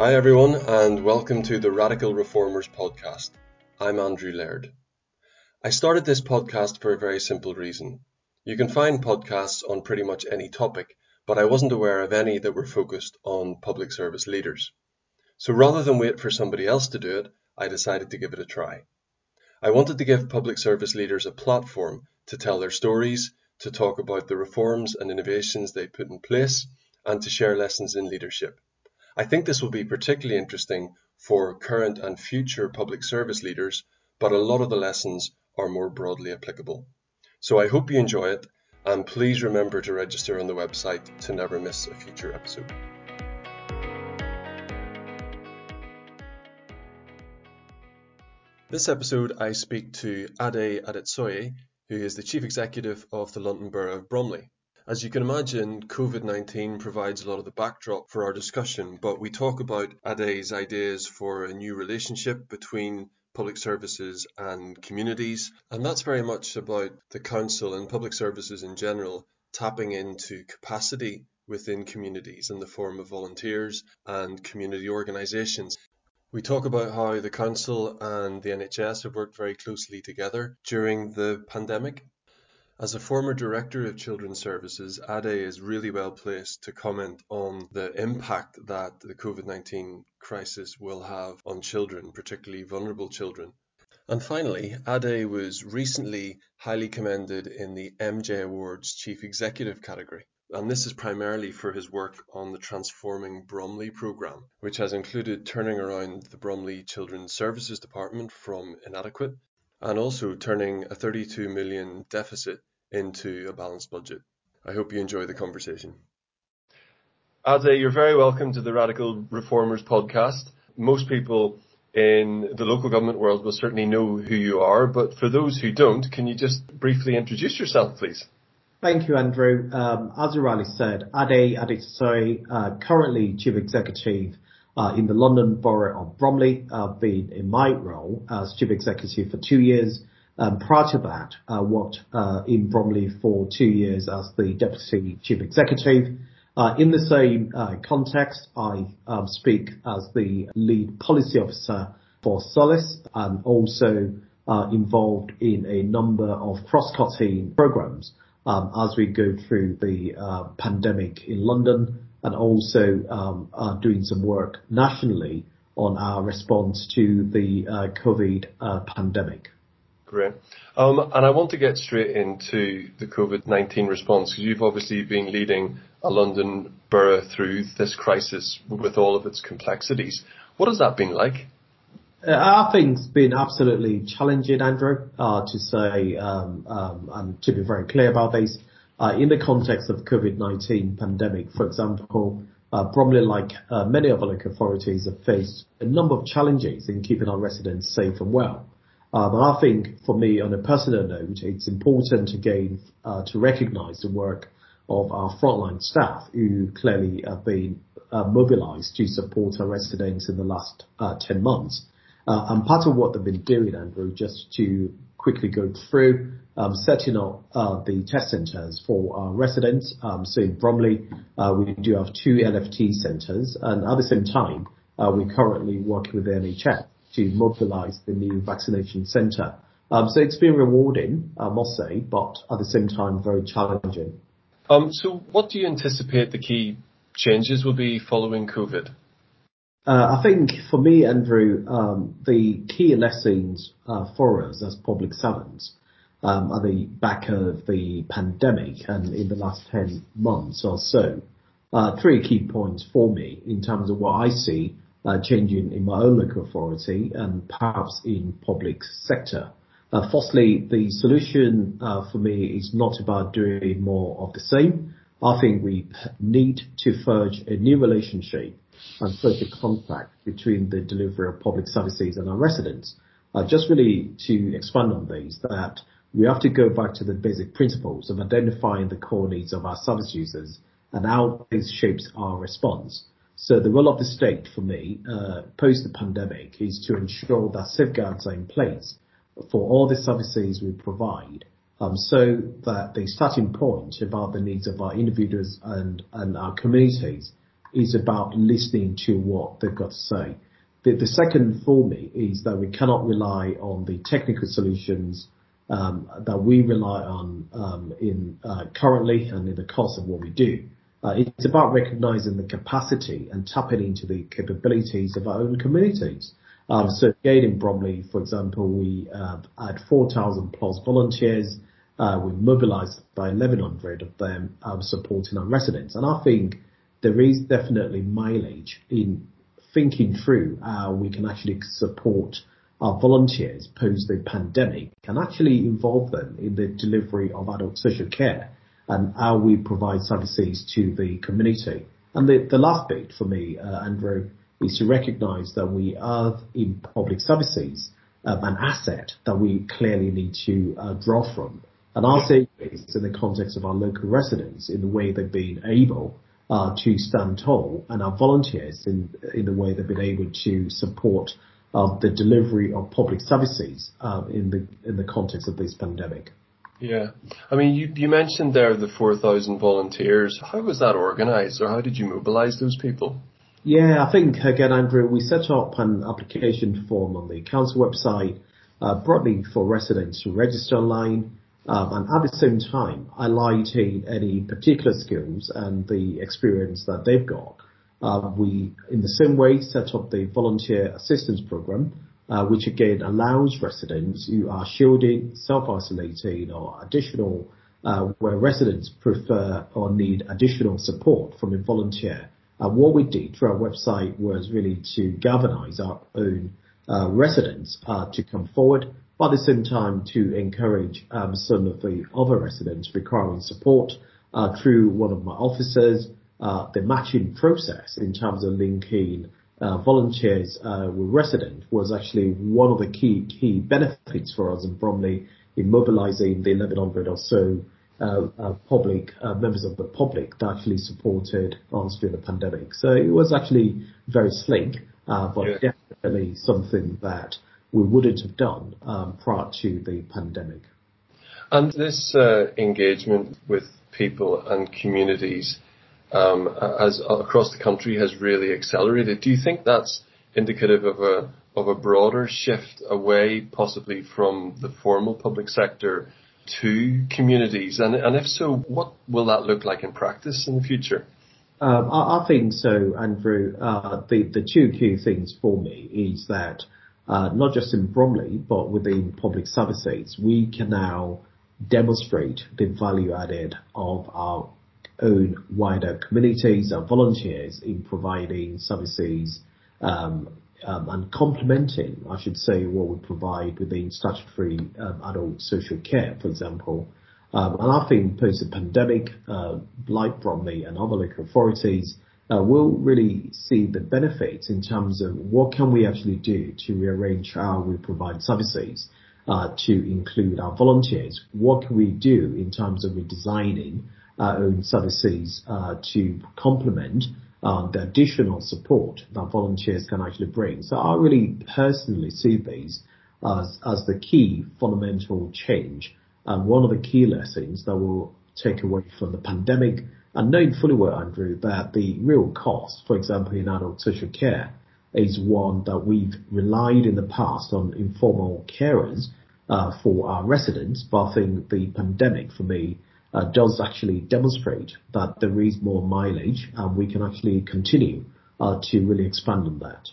Hi, everyone, and welcome to the Radical Reformers podcast. I'm Andrew Laird. I started this podcast for a very simple reason. You can find podcasts on pretty much any topic, but I wasn't aware of any that were focused on public service leaders. So rather than wait for somebody else to do it, I decided to give it a try. I wanted to give public service leaders a platform to tell their stories, to talk about the reforms and innovations they put in place, and to share lessons in leadership. I think this will be particularly interesting for current and future public service leaders, but a lot of the lessons are more broadly applicable. So I hope you enjoy it, and please remember to register on the website to never miss a future episode. This episode, I speak to Ade Adetosoye, who is the Chief Executive of the London Borough of Bromley. As you can imagine, COVID 19 provides a lot of the backdrop for our discussion, but we talk about Ade's ideas for a new relationship between public services and communities, and that's very much about the council and public services in general tapping into capacity within communities in the form of volunteers and community organisations. We talk about how the council and the NHS have worked very closely together during the pandemic as a former director of children's services, Ade is really well placed to comment on the impact that the COVID 19 crisis will have on children, particularly vulnerable children. And finally, Ade was recently highly commended in the MJ Awards Chief Executive category. And this is primarily for his work on the Transforming Bromley programme, which has included turning around the Bromley Children's Services Department from inadequate and also turning a 32 million deficit into a balanced budget. I hope you enjoy the conversation. Ade, you're very welcome to the Radical Reformers podcast. Most people in the local government world will certainly know who you are, but for those who don't, can you just briefly introduce yourself, please? Thank you, Andrew. Um, as Riley said, Ade Adetosoye, uh, currently Chief Executive uh, in the London Borough of Bromley. I've been in my role as Chief Executive for two years um, prior to that, I worked uh, in Bromley for two years as the Deputy Chief Executive. Uh, in the same uh, context, I um, speak as the Lead Policy Officer for Solace and also involved in a number of cross-cutting programs um, as we go through the pandemic in London and also doing some work nationally on our response to the COVID pandemic. Great. Um, and I want to get straight into the COVID-19 response because you've obviously been leading a London borough through this crisis with all of its complexities. What has that been like? Uh, I think it's been absolutely challenging, Andrew, uh, to say, um, um, and to be very clear about this. Uh, in the context of COVID-19 pandemic, for example, uh, Bromley, like uh, many other local authorities, have faced a number of challenges in keeping our residents safe and well. But I think for me, on a personal note, it's important again uh, to recognise the work of our frontline staff who clearly have been uh, mobilised to support our residents in the last uh, 10 months. Uh, and part of what they've been doing, Andrew, just to quickly go through, um, setting up uh, the test centres for our residents. Um, so in Bromley, uh, we do have two LFT centres, and at the same time, uh, we're currently working with the NHS to mobilize the new vaccination center. Um, so it's been rewarding, I must say, but at the same time, very challenging. Um, so what do you anticipate the key changes will be following COVID? Uh, I think for me, Andrew, um, the key lessons uh, for us as public servants um, at the back of the pandemic and in the last 10 months or so, uh, three key points for me in terms of what I see uh, changing in my own local authority and perhaps in public sector. Uh, firstly, the solution uh, for me is not about doing more of the same. I think we need to forge a new relationship and social contract between the delivery of public services and our residents. Uh, just really to expand on these, that we have to go back to the basic principles of identifying the core needs of our service users and how this shapes our response. So the role of the state for me, uh, post the pandemic, is to ensure that safeguards are in place for all the services we provide, um, so that the starting point about the needs of our individuals and, and our communities is about listening to what they've got to say. The, the second for me is that we cannot rely on the technical solutions um, that we rely on um, in uh, currently and in the course of what we do. Uh, it's about recognizing the capacity and tapping into the capabilities of our own communities. Um, so again, in Bromley, for example, we uh, had 4,000 plus volunteers. Uh, we mobilized by 1,100 of them um, supporting our residents. And I think there is definitely mileage in thinking through how we can actually support our volunteers post the pandemic and actually involve them in the delivery of adult social care and how we provide services to the community. And the, the last bit for me, uh, Andrew, is to recognize that we have in public services um, an asset that we clearly need to uh, draw from. And our savings in the context of our local residents in the way they've been able uh, to stand tall and our volunteers in, in the way they've been able to support uh, the delivery of public services uh, in the in the context of this pandemic. Yeah, I mean, you you mentioned there the four thousand volunteers. How was that organised, or how did you mobilise those people? Yeah, I think again, Andrew, we set up an application form on the council website, uh, broadly for residents to register online. Um, and at the same time, highlighting any particular skills and the experience that they've got. Uh, we, in the same way, set up the volunteer assistance program, which again allows residents who are shielding, self-isolating, or additional, uh, where residents prefer or need additional support from a volunteer. Uh, what we did through our website was really to galvanize our own uh, residents uh, to come forward but at the same time to encourage um, some of the other residents requiring support uh, through one of my officers. Uh, the matching process in terms of linking uh, volunteers uh, with residents was actually one of the key key benefits for us in Bromley in mobilising the 1100 or so uh, uh, public members of the public that actually supported us during the pandemic. So it was actually very slick, uh but yeah. definitely something that we wouldn't have done um, prior to the pandemic. And this uh, engagement with people and communities across the country has really accelerated. Do you think that's indicative of a of a broader shift away, possibly from the formal public sector to communities? And, and if so, what will that look like in practice in the future? Um, I, I, think so, Andrew. Uh, the the two key things for me is that uh, not just in Bromley, but within public services, we can now demonstrate the value added of our own wider communities and volunteers in providing services um, um, and complementing, I should say, what we provide within statutory um, adult social care, for example. Um, and I think post the pandemic, uh, like Bromley and other local authorities, uh, we'll really see the benefits in terms of what can we actually do to rearrange how we provide services uh, to include our volunteers. What can we do in terms of redesigning own services uh, to complement uh, the additional support that volunteers can actually bring. So I really personally see these as, the key fundamental change and one of the key lessons that we'll take away from the pandemic and knowing fully well, Andrew, that the real cost, for example, in adult social care, is one that we've relied in the past on informal carers uh, for our residents, but I think the pandemic for me uh, does actually demonstrate that there is more mileage and we can actually continue uh, to really expand on that.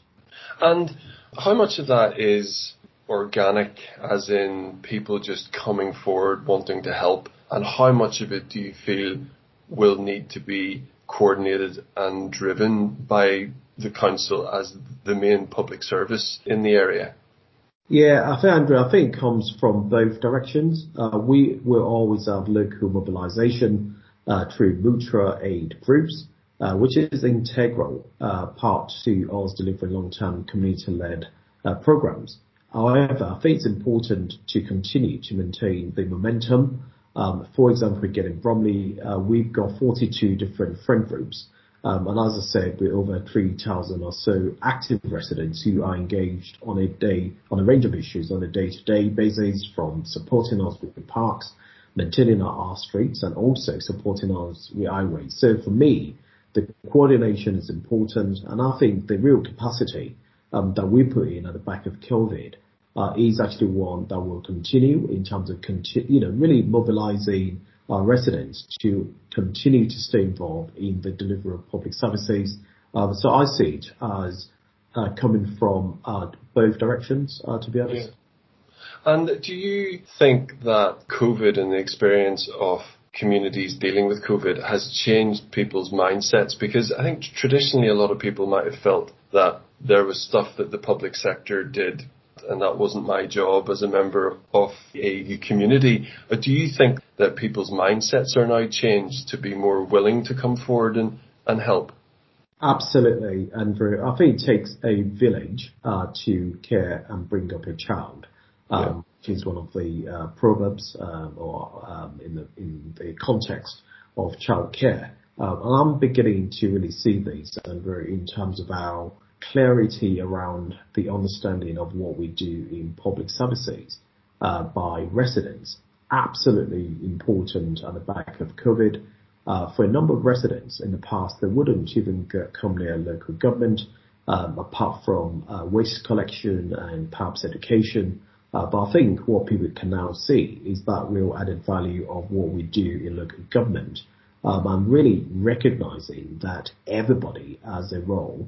And how much of that is organic, as in people just coming forward wanting to help, and how much of it do you feel will need to be coordinated and driven by the council as the main public service in the area? Yeah, I think Andrew, I think it comes from both directions. Uh, we will always have local mobilisation uh, through mutual aid groups, uh, which is integral uh, part to us delivering long-term community-led uh, programs. However, I think it's important to continue to maintain the momentum um, for example, again in Bromley, uh, we've got 42 different friend groups. Um, and as I said, we're over 3,000 or so active residents who are engaged on a day, on a range of issues on a day-to-day basis from supporting us with the parks, maintaining our, streets and also supporting us with highways. So for me, the coordination is important, and I think the real capacity um, that we put in at the back of COVID uh, is actually one that will continue in terms of conti- you know really mobilizing our residents to continue to stay involved in the delivery of public services. Um, so I see it as uh, coming from uh, both directions, uh, to be honest. Yeah. And do you think that COVID and the experience of communities dealing with COVID has changed people's mindsets? Because I think traditionally a lot of people might have felt that there was stuff that the public sector did and that wasn't my job as a member of a community. But do you think that people's mindsets are now changed to be more willing to come forward and, and help? Absolutely, Andrew. I think it takes a village uh, to care and bring up a child, um, yeah. which is one of the uh, proverbs um, or um, in the in the context of child care. Um, and I'm beginning to really see these, Andrew, in terms of our clarity around the understanding of what we do in public services uh, by residents. Absolutely important on the back of COVID. Uh, for a number of residents in the past, they wouldn't even come near local government um, apart from uh, waste collection and perhaps education. Uh, but I think what people can now see is that real added value of what we do in local government. Um, I'm really recognizing that everybody has a role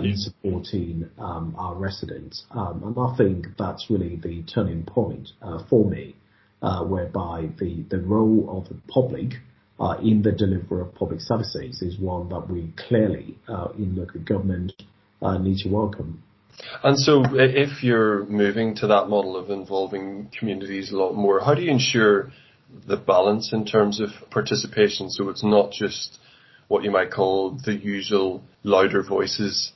in supporting um, our residents. Um, and I think that's really the turning point uh, for me, uh, whereby the, role of the public uh, in the delivery of public services is one that we clearly uh, in local government uh, need to welcome. And so if you're moving to that model of involving communities a lot more, how do you ensure the balance in terms of participation so it's not just what you might call the usual louder voices?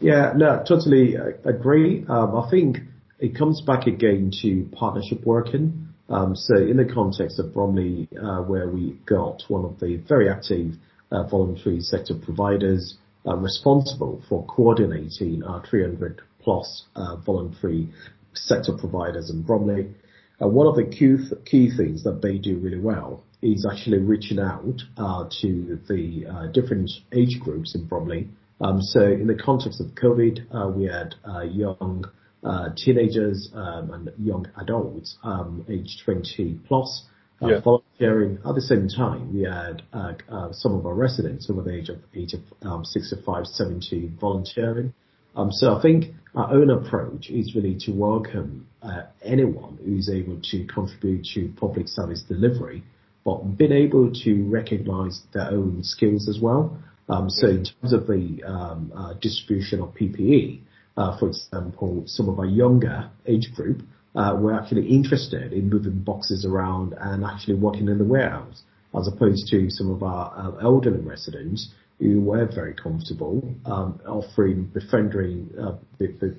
Yeah, no, totally agree. Um, I think it comes back again to partnership working. Um, so in the context of Bromley, uh, where we got one of the very active uh, voluntary sector providers uh, responsible for coordinating our 300 plus uh, voluntary sector providers in Bromley. Uh, one of the key, key things that they do really well is actually reaching out uh, to the uh, different age groups in Bromley um, so in the context of COVID, uh, we had uh, young uh, teenagers um, and young adults um, aged 20 plus uh, yeah. volunteering. At the same time, we had uh, uh, some of our residents over the age of age of um, 65, 70 volunteering. Um, so I think our own approach is really to welcome uh, anyone who's able to contribute to public service delivery, but being able to recognise their own skills as well. Um, so in terms of the um, uh, distribution of PPE, uh, for example, some of our younger age group uh, were actually interested in moving boxes around and actually working in the warehouse, as opposed to some of our elderly residents who were very comfortable um, offering befriending uh,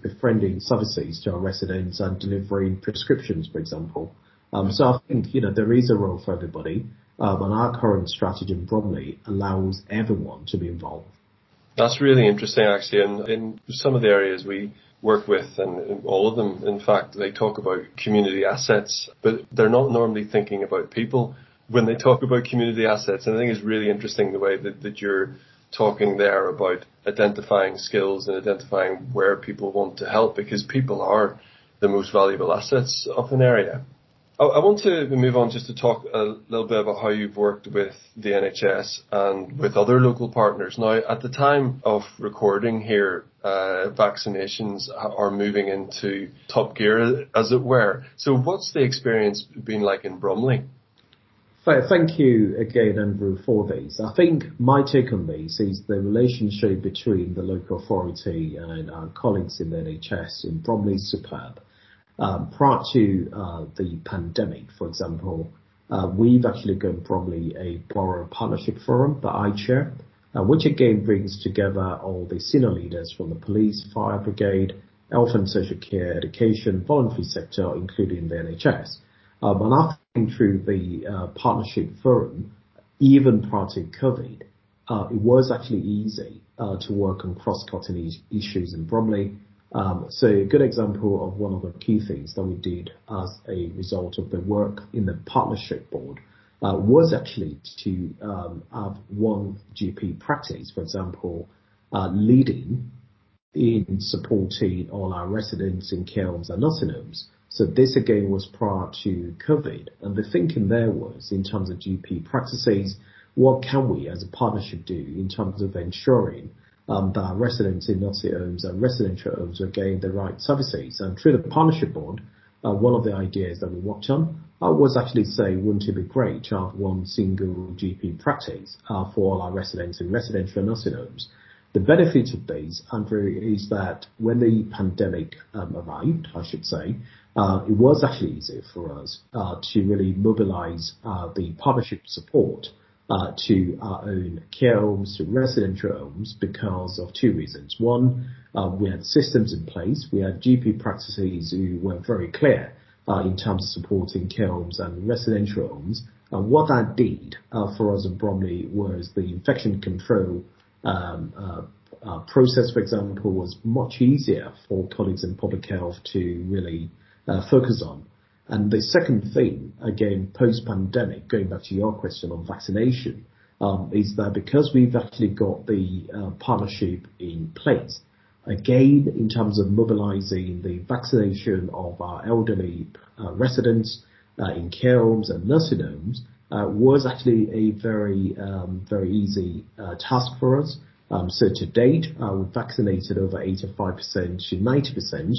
befriending services to our residents and delivering prescriptions, for example. Um, So I think, you know, there is a role for everybody. Um, and our current strategy in Bromley allows everyone to be involved. That's really interesting, actually. And in some of the areas we work with, and all of them, in fact, they talk about community assets, but they're not normally thinking about people when they talk about community assets. And I think it's really interesting the way that, that you're talking there about identifying skills and identifying where people want to help because people are the most valuable assets of an area. I want to move on just to talk a little bit about how you've worked with the NHS and with other local partners. Now, at the time of recording here, uh, vaccinations are moving into top gear, as it were. So what's the experience been like in Bromley? Thank you again, Andrew, for these. I think my take on these is the relationship between the local authority and our colleagues in the NHS in Bromley is superb. Um, prior to uh, the pandemic, for example, uh, we've actually got probably a borough partnership forum that I chair, uh, which again brings together all the senior leaders from the police, fire brigade, health and social care, education, voluntary sector, including the NHS. Um, and I think through the uh, partnership forum, even prior to COVID, uh, it was actually easy uh, to work on cross-cutting issues in Bromley. Um, so a good example of one of the key things that we did as a result of the work in the partnership board uh, was actually to um, have one GP practice, for example, uh, leading in supporting all our residents in homes and nursing. So this again was prior to COVID, and the thinking there was in terms of GP practices, what can we as a partnership do in terms of ensuring um, that our residents in nursing homes and residential homes are getting the right services. And through the partnership board, uh, one of the ideas that we worked on uh, was actually say, wouldn't it be great to have one single GP practice uh, for all our residents in residential nursing homes? The benefit of these, Andrew, is that when the pandemic um, arrived, I should say, uh, it was actually easy for us uh, to really mobilize uh, the partnership support uh, to our own care homes, to residential homes, because of two reasons. One, uh, we had systems in place. We had GP practices who were very clear uh, in terms of supporting care homes and residential homes. And what that did for us in Bromley was the infection control um, process, for example, was much easier for colleagues in public health to really uh, focus on. And the second thing, again, post-pandemic, going back to your question on vaccination, um, is that because we've actually got the uh, partnership in place, again, in terms of mobilizing the vaccination of our elderly uh, residents uh, in care homes and nursing homes, uh, was actually a very, um, very easy uh, task for us. Um, so to date, uh, we've vaccinated over 85% to 90%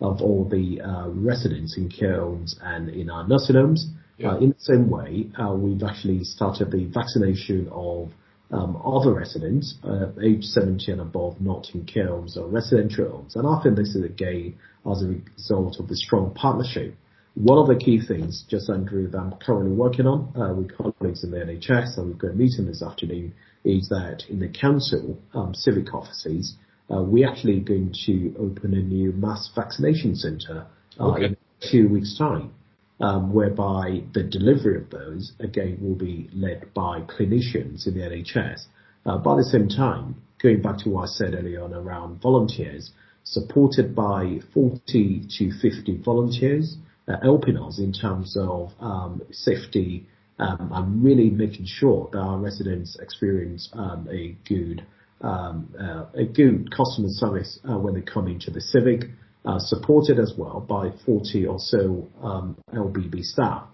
of all the uh, residents in care homes and in our nursing homes. Yeah. Uh, in the same way, uh, we've actually started the vaccination of um, other residents uh, age 70 and above, not in care homes or residential homes. And I think this is again as a result of the strong partnership. One of the key things, just Andrew, that I'm currently working on uh, with colleagues in the NHS, and we've got a meeting this afternoon, is that in the council um, civic offices, uh, we're actually going to open a new mass vaccination centre uh, okay. in two weeks' time, um, whereby the delivery of those again will be led by clinicians in the NHS. Uh, by the same time, going back to what I said earlier on around volunteers, supported by 40 to 50 volunteers, uh, helping us in terms of um, safety um, and really making sure that our residents experience um, a good um, uh, a good customer service uh, when they come into the Civic, uh, supported as well by 40 or so um, LBB staff.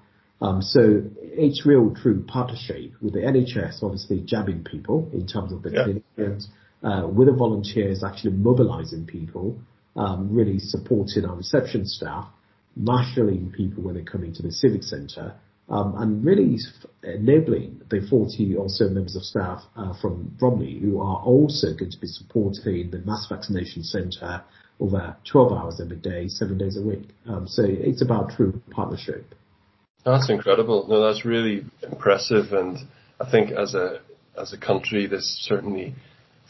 Um, so it's real true partnership with the NHS, obviously jabbing people in terms of the yeah. clinicians, uh, with the volunteers actually mobilizing people, um, really supporting our reception staff, marshalling people when they come into the civic centre, um, and really enabling the 40 or so members of staff uh, from Bromley who are also going to be supporting the mass vaccination centre over 12 hours every day, seven days a week. Um, so it's about true partnership. That's incredible. No, that's really impressive, and I think as a as a country, this certainly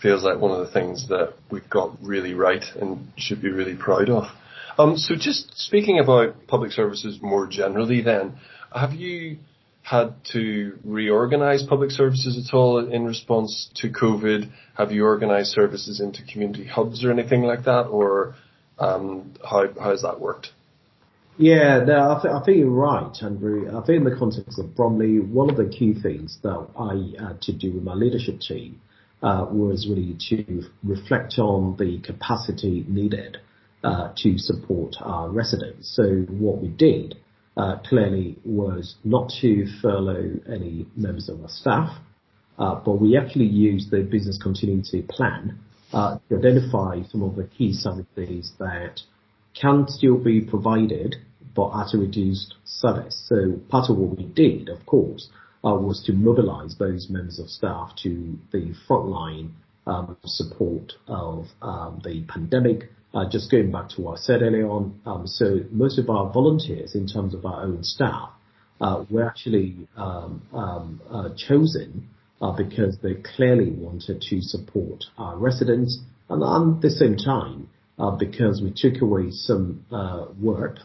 feels like one of the things that we've got really right and should be really proud of. Um, so just speaking about public services more generally then, have you had to reorganize public services at all in response to COVID? Have you organized services into community hubs or anything like that? Or um, how, how has that worked? Yeah, no, I, th- I think you're right, Andrew. I think in the context of Bromley, one of the key things that I had to do with my leadership team uh, was really to reflect on the capacity needed uh, to support our residents. So what we did uh, clearly was not to furlough any members of our staff, uh, but we actually used the business continuity plan uh, to identify some of the key services that can still be provided but at a reduced service. So part of what we did, of course, uh, was to mobilize those members of staff to the frontline um, support of um, the pandemic just going back to what I said earlier on, um, so most of our volunteers, in terms of our own staff, uh, were actually um, um, uh, chosen uh, because they clearly wanted to support our residents, and at the same time, uh, because we took away some uh, work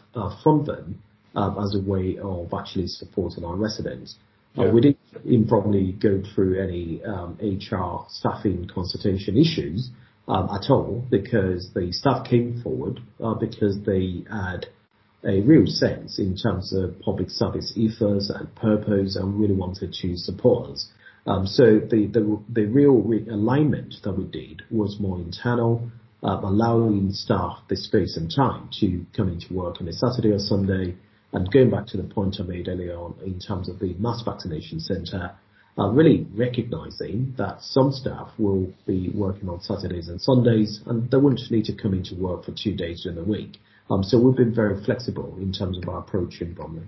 from them as a way of actually supporting our residents. Yeah. we didn't improperly go through any um, HR staffing consultation issues um, at all because the staff came forward uh, because they had a real sense in terms of public service ethos and purpose and really wanted to support us. Um, so the, the, the real realignment that we did was more internal, uh, allowing staff the space and time to come into work on a Saturday or Sunday. And going back to the point I made earlier on in terms of the mass vaccination centre, uh, really recognizing that some staff will be working on Saturdays and Sundays and they wouldn't need to come into work for two days during the week. Um, so we've been very flexible in terms of our approach in Bromley.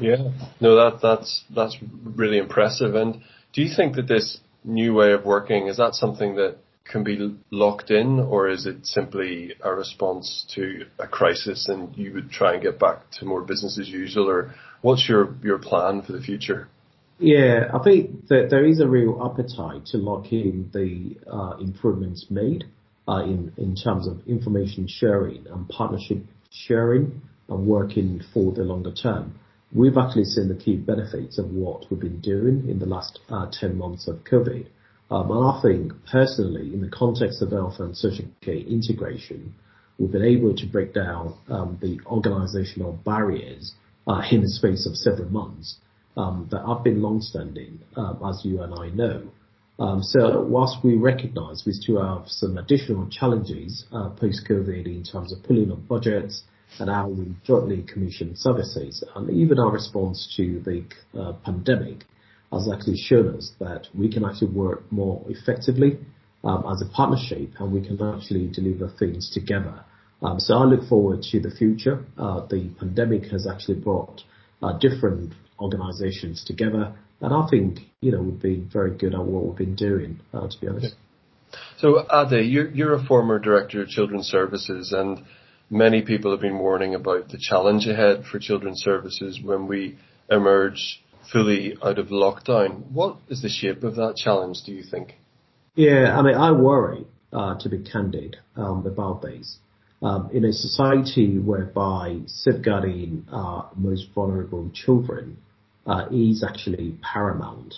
Yeah, no, that that's that's really impressive. And do you think that this new way of working is that something that can be locked in, or is it simply a response to a crisis and you would try and get back to more business as usual, or what's your your plan for the future? Yeah, I think that there is a real appetite to lock in the uh, improvements made uh, in in terms of information sharing and partnership sharing and working for the longer term. We've actually seen the key benefits of what we've been doing in the last uh, 10 months of COVID. Um, and I think personally, in the context of health and social care integration, we've been able to break down um, the organizational barriers uh, in the space of several months um, that have been long-standing, um, as you and I know. Um, so whilst we recognize we still have some additional challenges uh, post-COVID in terms of pulling up budgets, and how we jointly commission services. And even our response to the uh, pandemic has actually shown us that we can actually work more effectively um, as a partnership and we can actually deliver things together. Um, so I look forward to the future. Uh, the pandemic has actually brought uh, different organizations together and I think, you know, we've been very good at what we've been doing, uh, to be honest. So Ade, you're, you're a former director of children's services and many people have been warning about the challenge ahead for children's services when we emerge fully out of lockdown. What is the shape of that challenge, do you think? Yeah, I mean, I worry, uh, to be candid, um, about this. Um, in a society whereby safeguarding our most vulnerable children uh, is actually paramount,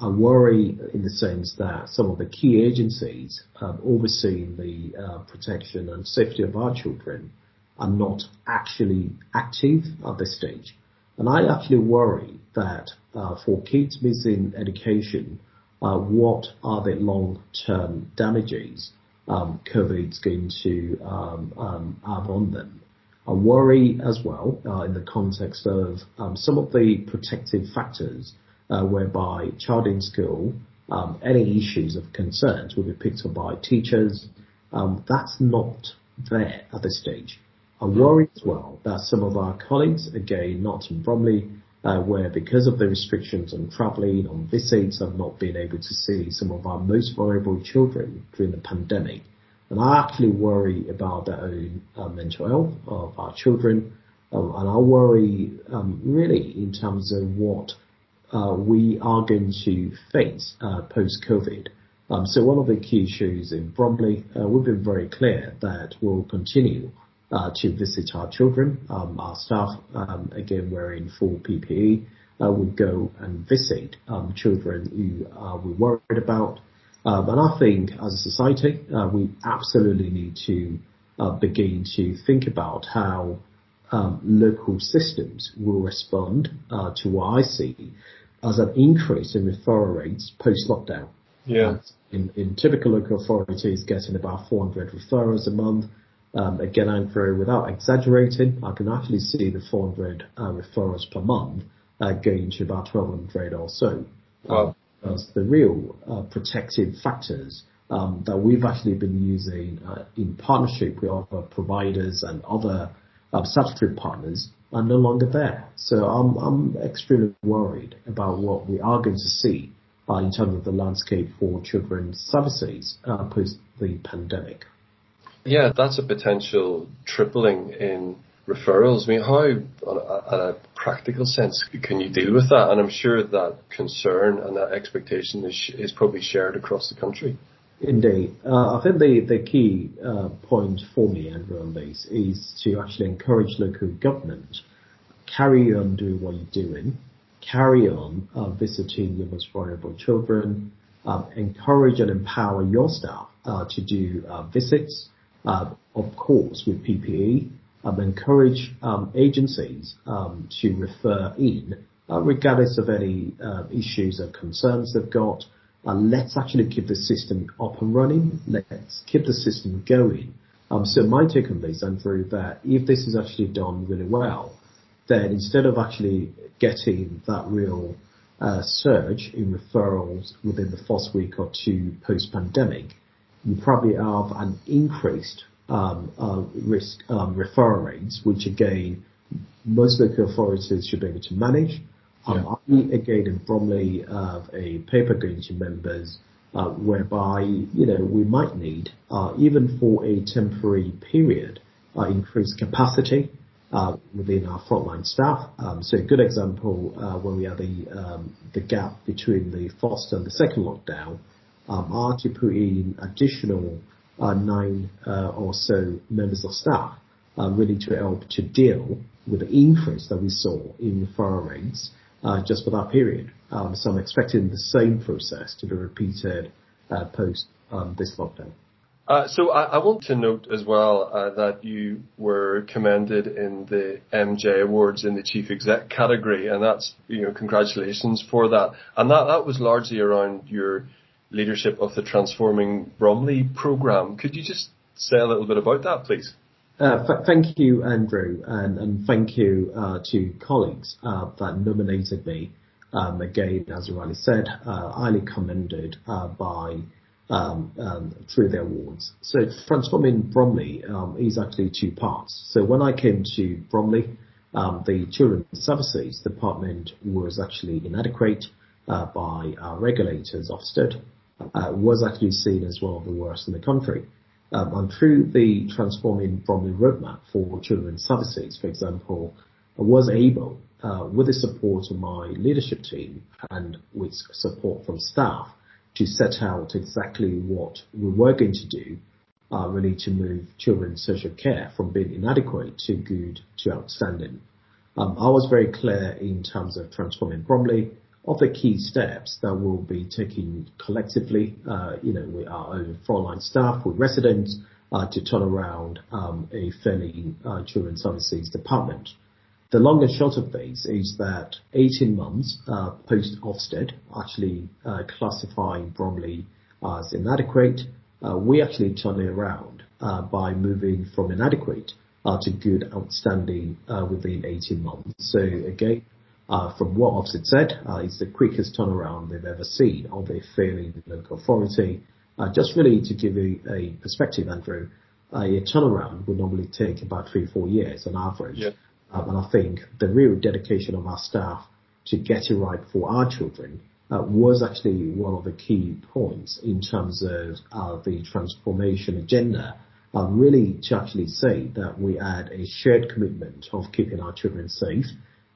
I worry in the sense that some of the key agencies um, overseeing the uh, protection and safety of our children are not actually active at this stage. And I actually worry that uh, for kids missing education, uh, what are the long-term damages um, COVID's going to um, um, have on them? I worry as well uh, in the context of um, some of the protective factors uh, whereby child in school, um, any issues of concerns will be picked up by teachers. Um, that's not there at this stage. I worry as well that some of our colleagues, again, not in Bromley, uh, where because of the restrictions on travelling, on visits, I've not been able to see some of our most vulnerable children during the pandemic. And I actually worry about their own uh, mental health of our children. Um, and I worry um, really in terms of what uh, we are going to face uh, post-COVID. Um, so one of the key issues in Bromley, uh, we've been very clear that we'll continue to visit our children. Our staff, again, wearing full PPE, will go and visit children who we're worried about. And I think as a society, we absolutely need to begin to think about how local systems will respond to what I see as an increase in referral rates post-lockdown. Yeah. In, in typical local authorities, getting about 400 referrals a month. Um, again, I'm very, without exaggerating, I can actually see the 400 uh, referrals per month uh, going to about 1200 or so. Wow. The real uh, protective factors um, that we've actually been using uh, in partnership with other providers and other uh, subscript partners are no longer there. So I'm, I'm extremely worried about what we are going to see uh, in terms of the landscape for children's services uh, post the pandemic. Yeah, that's a potential tripling in referrals. I mean, how, on a, practical sense, can you deal with that? And I'm sure that concern and that expectation is, is probably shared across the country. Indeed. Uh, I think the, the key uh, point for me, Andrew, on this is to actually encourage local government carry on doing what you're doing, carry on uh, visiting your most vulnerable children, um, encourage and empower your staff uh, to do uh, visits, uh, of course with PPE, encourage um, agencies um, to refer in, uh, regardless of any issues or concerns they've got. Uh, let's actually keep the system up and running. Let's keep the system going. Um, so my take on this, Andrew, that if this is actually done really well, then instead of actually getting that real uh, surge in referrals within the first week or two post-pandemic, you probably have an increased um, uh, risk um, referral rates, which again, most local authorities should be able to manage. Um, yeah. I, again, in Bromley, have a paper going to members uh, whereby, you know, we might need, uh, even for a temporary period, uh, increased capacity uh, within our frontline staff. Um, so a good example uh, when we had the um, the gap between the first and the second lockdown, um, are to put in additional uh, nine uh, or so members of staff, really to help to deal with the increase that we saw in referral rates uh, just for that period. Um, so I'm expecting the same process to be repeated uh, post um, this lockdown. Uh, so I, I, want to note as well uh, that you were commended in the MJ Awards in the Chief Exec category, and that's you know congratulations for that. And that that was largely around your leadership of the Transforming Bromley program. Could you just say a little bit about that, please? Uh, th- thank you, Andrew, and, and thank you uh, to colleagues uh, that nominated me. Um, again, as Riley said, uh, highly commended uh, by um, um, through the awards. So transforming Bromley um, is actually two parts. So when I came to Bromley, um, the Children's Services Department was actually inadequate uh, by our regulators, Ofsted, uh, was actually seen as one of the worst in the country. Um, and through the Transforming Bromley Roadmap for Children's Services, for example, I was able, uh, with the support of my leadership team and with support from staff, to set out exactly what we were going to do, uh, really to move children's social care from being inadequate to good to outstanding. Um, I was very clear in terms of transforming Bromley, of the key steps that we'll be taking collectively, uh, you know, with our own frontline staff, with residents, uh, to turn around um, a failing uh, children's services department. The long and short of this is that 18 months uh, post Ofsted, actually uh, classifying Bromley as inadequate, uh, we actually turn it around uh by moving from inadequate to good outstanding uh within 18 months. So again, uh, from what Ofsted said, uh, it's the quickest turnaround they've ever seen of a failing local authority. Uh, just really to give you a perspective, Andrew, uh a turnaround would normally take about three, four years on average. Yeah. Um, and I think the real dedication of our staff to get it right for our children uh, was actually one of the key points in terms of uh, the transformation agenda. Uh, really to actually say that we had a shared commitment of keeping our children safe,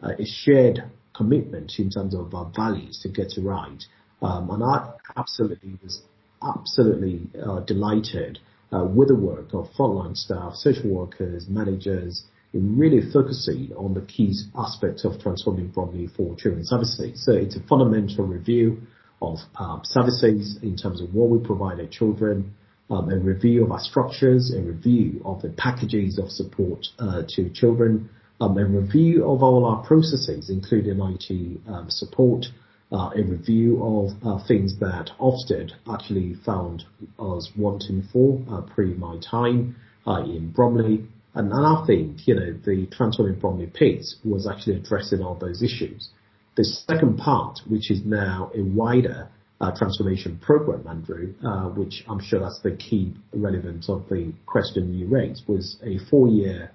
uh, a shared commitment in terms of our values to get it right. Um, and I absolutely was absolutely uh, delighted uh, with the work of frontline staff, social workers, managers, in really focusing on the key aspects of transforming Bromley for children's services. So it's a fundamental review of um, services in terms of what we provide our children, um, a review of our structures, a review of the packages of support uh, to children, um, a review of all our processes, including IT um, support, uh, a review of uh, things that Ofsted actually found us wanting for uh, pre my time uh, in Bromley. And, I think, you know, the Transforming Bromley piece was actually addressing all those issues. The second part, which is now a wider uh, transformation program, Andrew, uh, which I'm sure that's the key relevance of the question you raised, was a four-year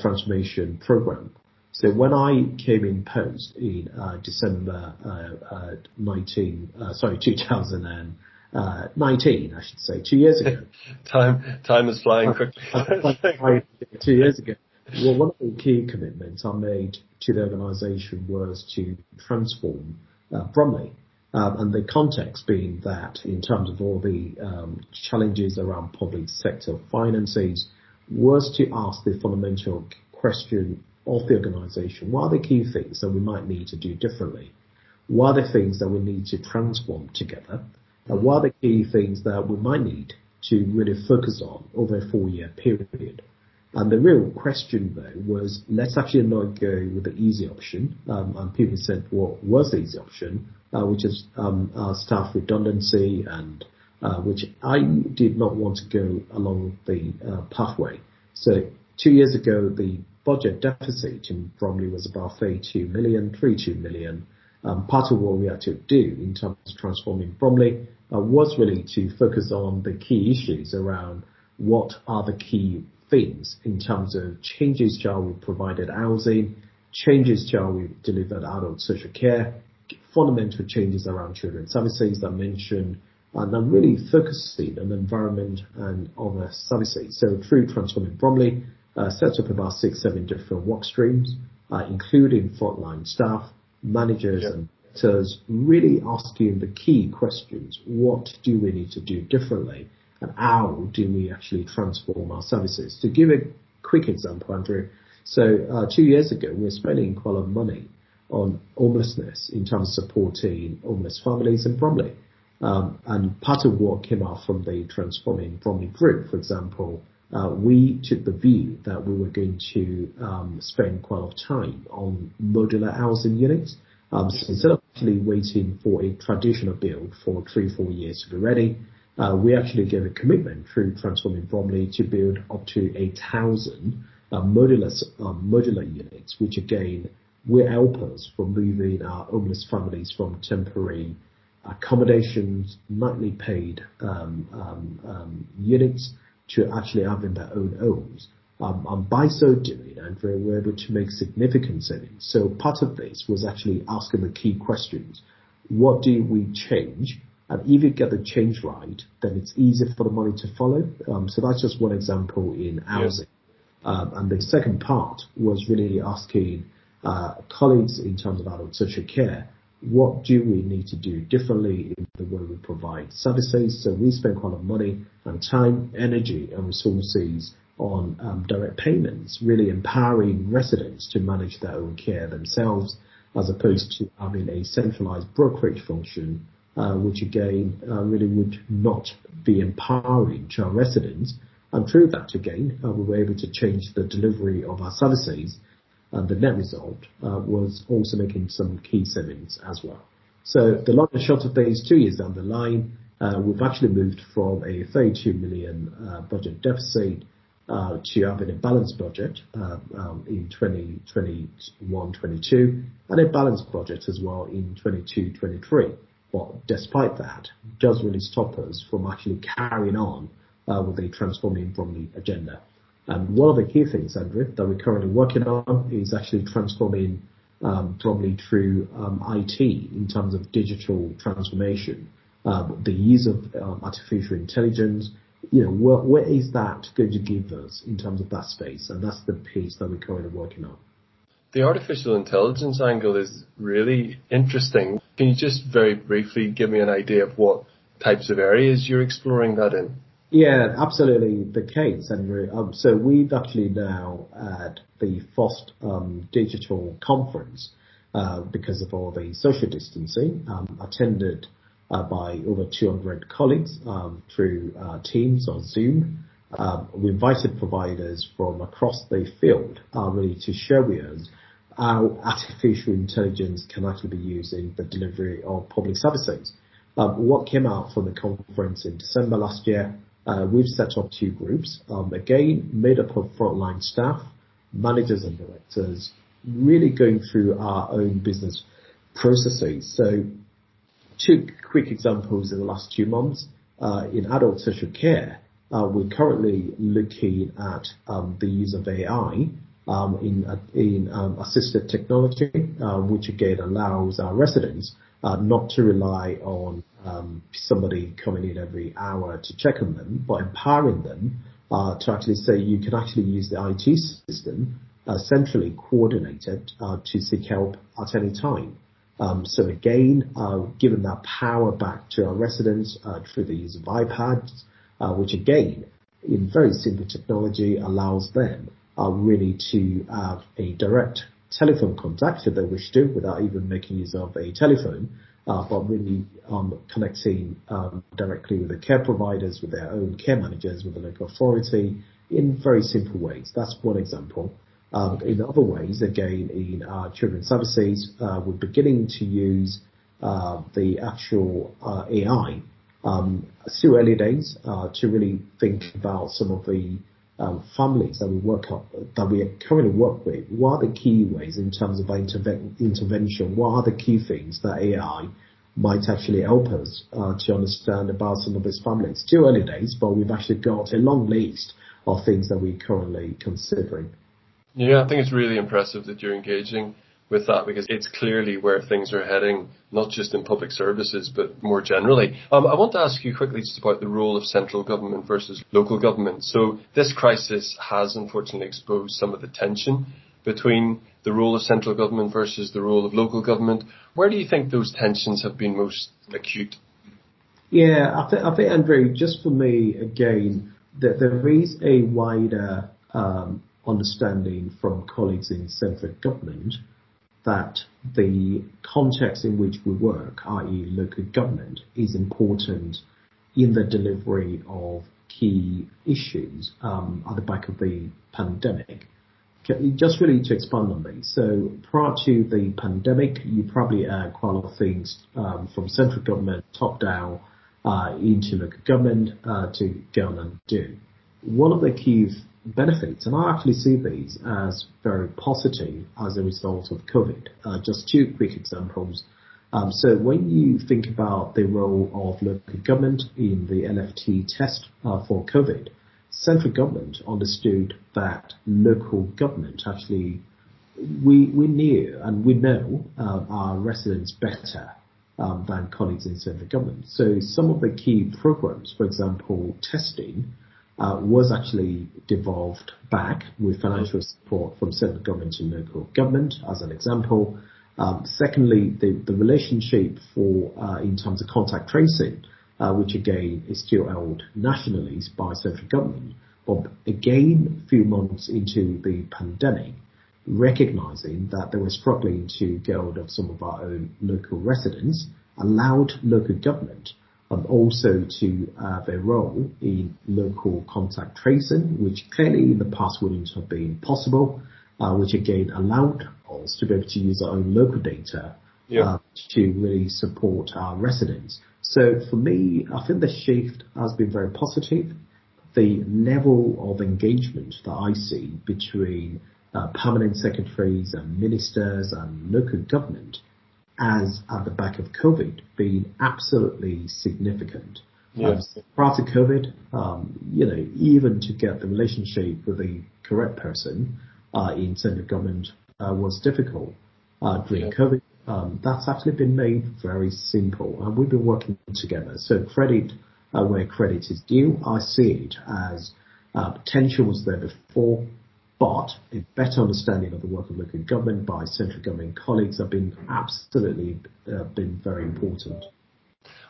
transformation program. So when I came in post in uh, December uh, uh 19, uh, sorry, 2019, uh, I should say, two years ago. time time is flying quickly. two years ago. Well, one of the key commitments I made to the organisation was to transform Bromley. Um, and the context being that in terms of all the um, challenges around public sector finances, was to ask the fundamental question of the organization. What are the key things that we might need to do differently? What are the things that we need to transform together? And what are the key things that we might need to really focus on over a four year period? And the real question though was, let's actually not go with the easy option. Um, and people said, well, what was the easy option? Uh, which is um, staff redundancy and uh, which I did not want to go along the uh, pathway. So two years ago, the budget deficit in Bromley was about 32 million, 32 million. Um, part of what we had to do in terms of transforming Bromley uh, was really to focus on the key issues around what are the key things in terms of changes to how we provided housing, changes to how we delivered adult social care, fundamental changes around children's services that mentioned, and I'm really focusing on the environment and other services. So through Transforming Bromley, uh, set up about six, seven different work streams, uh, including frontline staff, managers yep. and directors, really asking the key questions. What do we need to do differently? And how do we actually transform our services? To give a quick example, Andrew, so uh, two years ago, we were spending quite a lot of money on homelessness in terms of supporting homeless families in Bromley. Um, and part of what came out from the Transforming Bromley group, for example, uh, we took the view that we were going to um, spend quite a lot of time on modular housing units. Um, so instead of actually waiting for a traditional build for three, four years to be ready, uh, we actually gave a commitment through Transforming Bromley to build up to 8,000 uh, modular, modular units, which again will help us from moving our homeless families from temporary accommodations, nightly paid um, um, um, units to actually having their own homes. Um, and by so doing, Andrew, we're able to make significant savings. So part of this was actually asking the key questions. What do we change? And if you get the change right, then it's easier for the money to follow. Um, so that's just one example in housing. Um, and the second part was really asking uh, colleagues in terms of adult social care what do we need to do differently in the way we provide services? So we spend quite a lot of money and time, energy and resources on um, direct payments, really empowering residents to manage their own care themselves as opposed to having a centralized brokerage function, uh, which again uh, really would not be empowering to our residents. And through that again, uh, we were able to change the delivery of our services and the net result uh, was also making some key savings as well. So the long and short of things, two years down the line, uh, we've actually moved from a 32 million uh, budget deficit uh to having a balanced budget um, in 2021-22 and a balanced budget as well in 22-23. But despite that, does really stop us from actually carrying on with the transforming Bromley agenda. And one of the key things, Andrew, that we're currently working on is actually transforming um, Bromley through um, IT in terms of digital transformation, um, the use of um, artificial intelligence. You know, where, where is that going to give us in terms of that space? And that's the piece that we're currently working on. The artificial intelligence angle is really interesting. Can you just very briefly give me an idea of what types of areas you're exploring that in? Yeah, absolutely the case, Andrew. Um, so we've actually now at the FOST um, digital conference, uh, because of all the social distancing, um, attended uh, by over 200 colleagues um, through uh, Teams or Zoom. Um, we invited providers from across the field uh, really to share with us how artificial intelligence can actually be used in the delivery of public services. Um, what came out from the conference in December last year uh, we've set up two groups, um, again, made up of frontline staff, managers and directors, really going through our own business processes. So two quick examples in the last two months. Uh, in adult social care, uh, we're currently looking at um, the use of AI um, in, uh, in um, assisted technology, uh, which again allows our residents uh, not to rely on um, somebody coming in every hour to check on them, but empowering them uh, to actually say you can actually use the IT system uh, centrally coordinated uh, to seek help at any time. Um, so again, uh, given that power back to our residents uh, through the use of iPads, uh, which again, in very simple technology, allows them really to have a direct telephone contact if they wish to, without even making use of a telephone, uh, but really um, connecting um, directly with the care providers, with their own care managers, with the local authority, in very simple ways. That's one example. Um, in other ways, again, in our children's services, uh, we're beginning to use uh, the actual uh, AI. Um, still early days uh, to really think about some of the um, families that we work up, that we currently work with. What are the key ways in terms of interve- intervention? What are the key things that AI might actually help us uh, to understand about some of these families? Still early days, but we've actually got a long list of things that we're currently considering. Yeah, I think it's really impressive that you're engaging with that because it's clearly where things are heading, not just in public services, but more generally. Um, I want to ask you quickly just about the role of central government versus local government. So this crisis has unfortunately exposed some of the tension between the role of central government versus the role of local government. Where do you think those tensions have been most acute? Yeah, I think, I think Andrew, just for me, again, that there is a wider um, understanding from colleagues in central government that the context in which we work, i.e. local government, is important in the delivery of key issues um, at the back of the pandemic. Just really to expand on these. So prior to the pandemic, you probably had quite a lot of things um, from central government top down uh, into local government uh, to go and do. One of the key benefits, and I actually see these as very positive as a result of COVID. Uh, just two quick examples. Um, so when you think about the role of local government in the LFT test uh, for COVID, central government understood that local government actually we we knew and we know uh, our residents better um, than colleagues in central government. So some of the key programs, for example, testing, uh, was actually devolved back with financial support from central government and local government, as an example. Um, secondly, the, the relationship for uh, in terms of contact tracing, uh, which again is still held nationally by central government, but again, a few months into the pandemic, recognizing that they were struggling to get hold of some of our own local residents, allowed local government also to have a role in local contact tracing, which clearly in the past wouldn't have been possible, uh, which again allowed us to be able to use our own local data yeah. uh, to really support our residents. So for me, I think the shift has been very positive. The level of engagement that I see between uh, permanent secretaries and ministers and local government as at the back of COVID been absolutely significant. Yes. Um, prior to COVID, um, you know, even to get the relationship with the correct person uh, in central government uh, was difficult. Uh, during yeah. COVID, um, that's actually been made very simple, and we've been working together. So credit uh, where credit is due. I see it as uh, potential was there before but a better understanding of the work of local government by central government colleagues have been absolutely uh, been very important.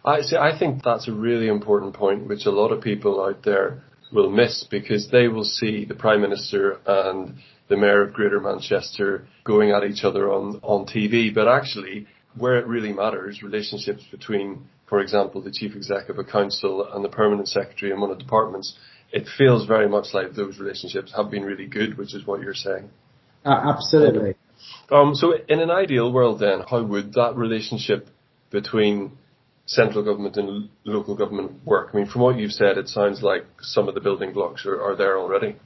I see. I think that's a really important point, which a lot of people out there will miss because they will see the prime minister and the mayor of Greater Manchester going at each other on on TV, but actually, where it really matters, relationships between, for example, the chief executive of council and the permanent secretary in one of the departments it feels very much like those relationships have been really good, which is what you're saying. Uh, absolutely. Um, so in an ideal world then, how would that relationship between central government and local government work? I mean, from what you've said, it sounds like some of the building blocks are, are there already.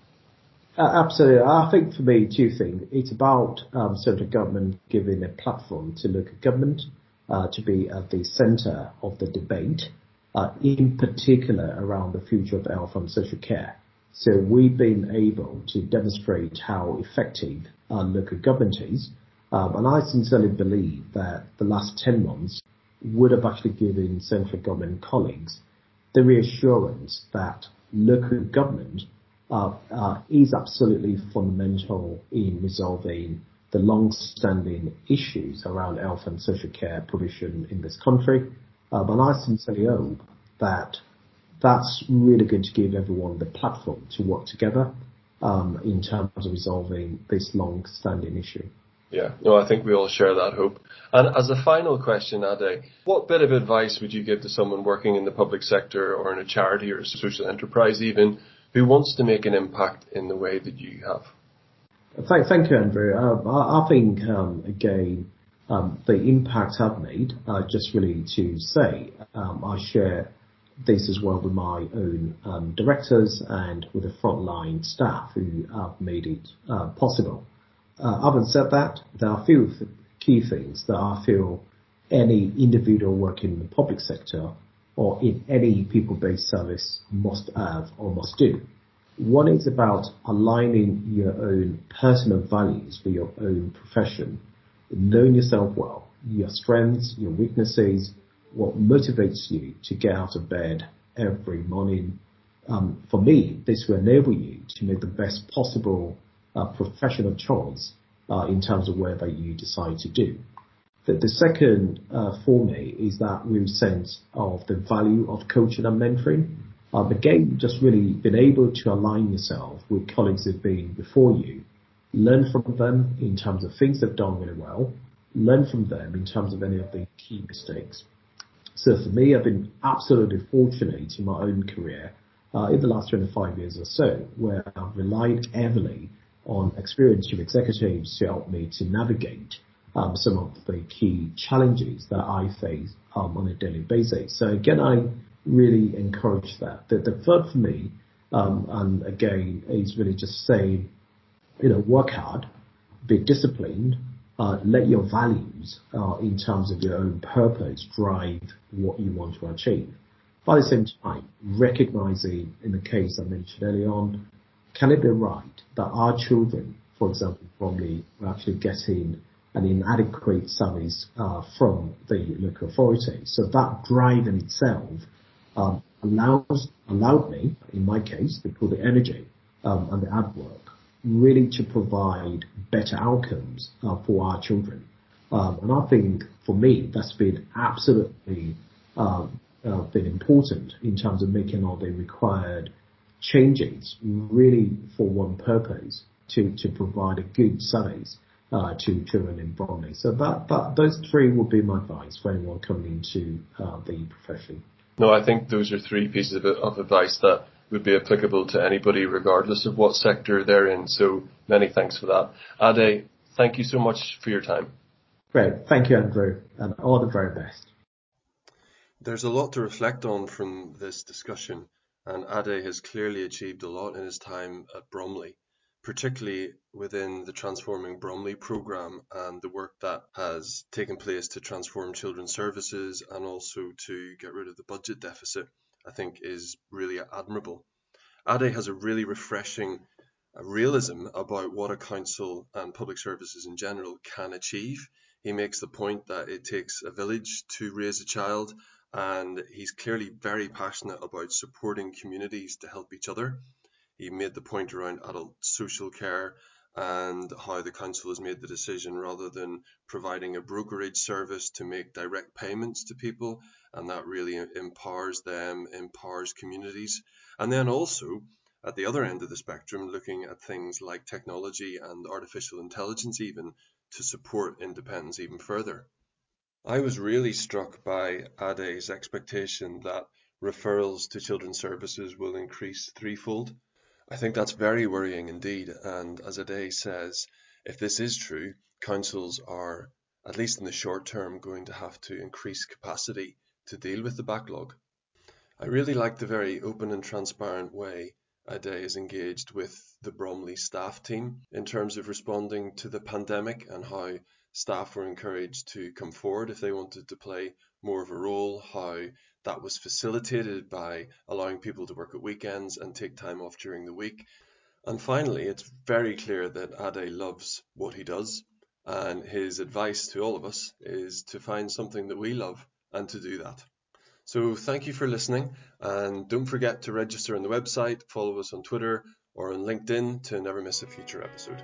Uh, absolutely. I think for me, two things. It's about um, central government giving a platform to local government uh, to be at the centre of the debate in particular around the future of health and social care. So we've been able to demonstrate how effective our local government is. Um, and I sincerely believe that the last 10 months would have actually given central government colleagues the reassurance that local government uh, uh, is absolutely fundamental in resolving the long-standing issues around health and social care provision in this country. Um, and I sincerely hope that that's really going to give everyone the platform to work together um, in terms of resolving this long-standing issue. Yeah, no, I think we all share that hope. And as a final question, Ade, what bit of advice would you give to someone working in the public sector or in a charity or a social enterprise even who wants to make an impact in the way that you have? Thank, thank you, Andrew. Uh, I, I, think, um, again, um, the impact I've made, uh, just really to say, um, I share this as well with my own um, directors and with the frontline staff who have made it uh, possible. Uh, having said that, there are a few key things that I feel any individual working in the public sector or in any people-based service must have or must do. One is about aligning your own personal values for your own profession, knowing yourself well, your strengths, your weaknesses, what motivates you to get out of bed every morning. Um, for me, this will enable you to make the best possible uh, professional choice uh, in terms of whether you decide to do. The, the second uh, for me is that real sense of the value of coaching and mentoring. Uh, again, just really being able to align yourself with colleagues who've been before you, learn from them in terms of things they've done really well, learn from them in terms of any of the key mistakes. So for me, I've been absolutely fortunate in my own career uh, in the last 25 years or so, where I've relied heavily on experienced chief executives to help me to navigate um, some of the key challenges that I face um, on a daily basis. So again, I really encourage that. The, the third for me, um, and again, is really just saying, you know, work hard, be disciplined, uh, let your values uh, in terms of your own purpose drive what you want to achieve. By the same time, recognizing in the case I mentioned earlier on, can it be right that our children, for example, probably are actually getting an inadequate service uh, from the local authority? So that drive in itself um, allows allowed me, in my case, to put the energy um, and the hard work really to provide better outcomes uh, for our children. Um, and I think for me, that's been absolutely um, uh, been important in terms of making all the required changes really for one purpose to, to provide a good service uh, to children in Bromley. So that, that those three would be my advice for anyone coming into uh, the profession. No, I think those are three pieces of, of advice that would be applicable to anybody regardless of what sector they're in. So many thanks for that. Ade, thank you so much for your time. Great. Thank you, Andrew, and all the very best. There's a lot to reflect on from this discussion, and Ade has clearly achieved a lot in his time at Bromley, particularly within the Transforming Bromley programme and the work that has taken place to transform children's services and also to get rid of the budget deficit. I think is really admirable. Ade has a really refreshing uh, realism about what a council and public services in general can achieve. He makes the point that it takes a village to raise a child, and he's clearly very passionate about supporting communities to help each other. He made the point around adult social care and how the council has made the decision rather than providing a brokerage service to make direct payments to people. And that really empowers them empowers communities. And then also at the other end of the spectrum looking at things like technology and artificial intelligence even to support independence even further. I was really struck by Ade's expectation that referrals to children's services will increase threefold I think that's very worrying indeed, and as Ade says, if this is true, councils are, at least in the short term, going to have to increase capacity to deal with the backlog. I really like the very open and transparent way Ade is engaged with the Bromley staff team in terms of responding to the pandemic and how staff were encouraged to come forward if they wanted to play more of a role, how that was facilitated by allowing people to work at weekends and take time off during the week. And finally, it's very clear that Ade loves what he does, and his advice to all of us is to find something that we love and to do that. So thank you for listening, and don't forget to register on the website, follow us on Twitter or on LinkedIn to never miss a future episode.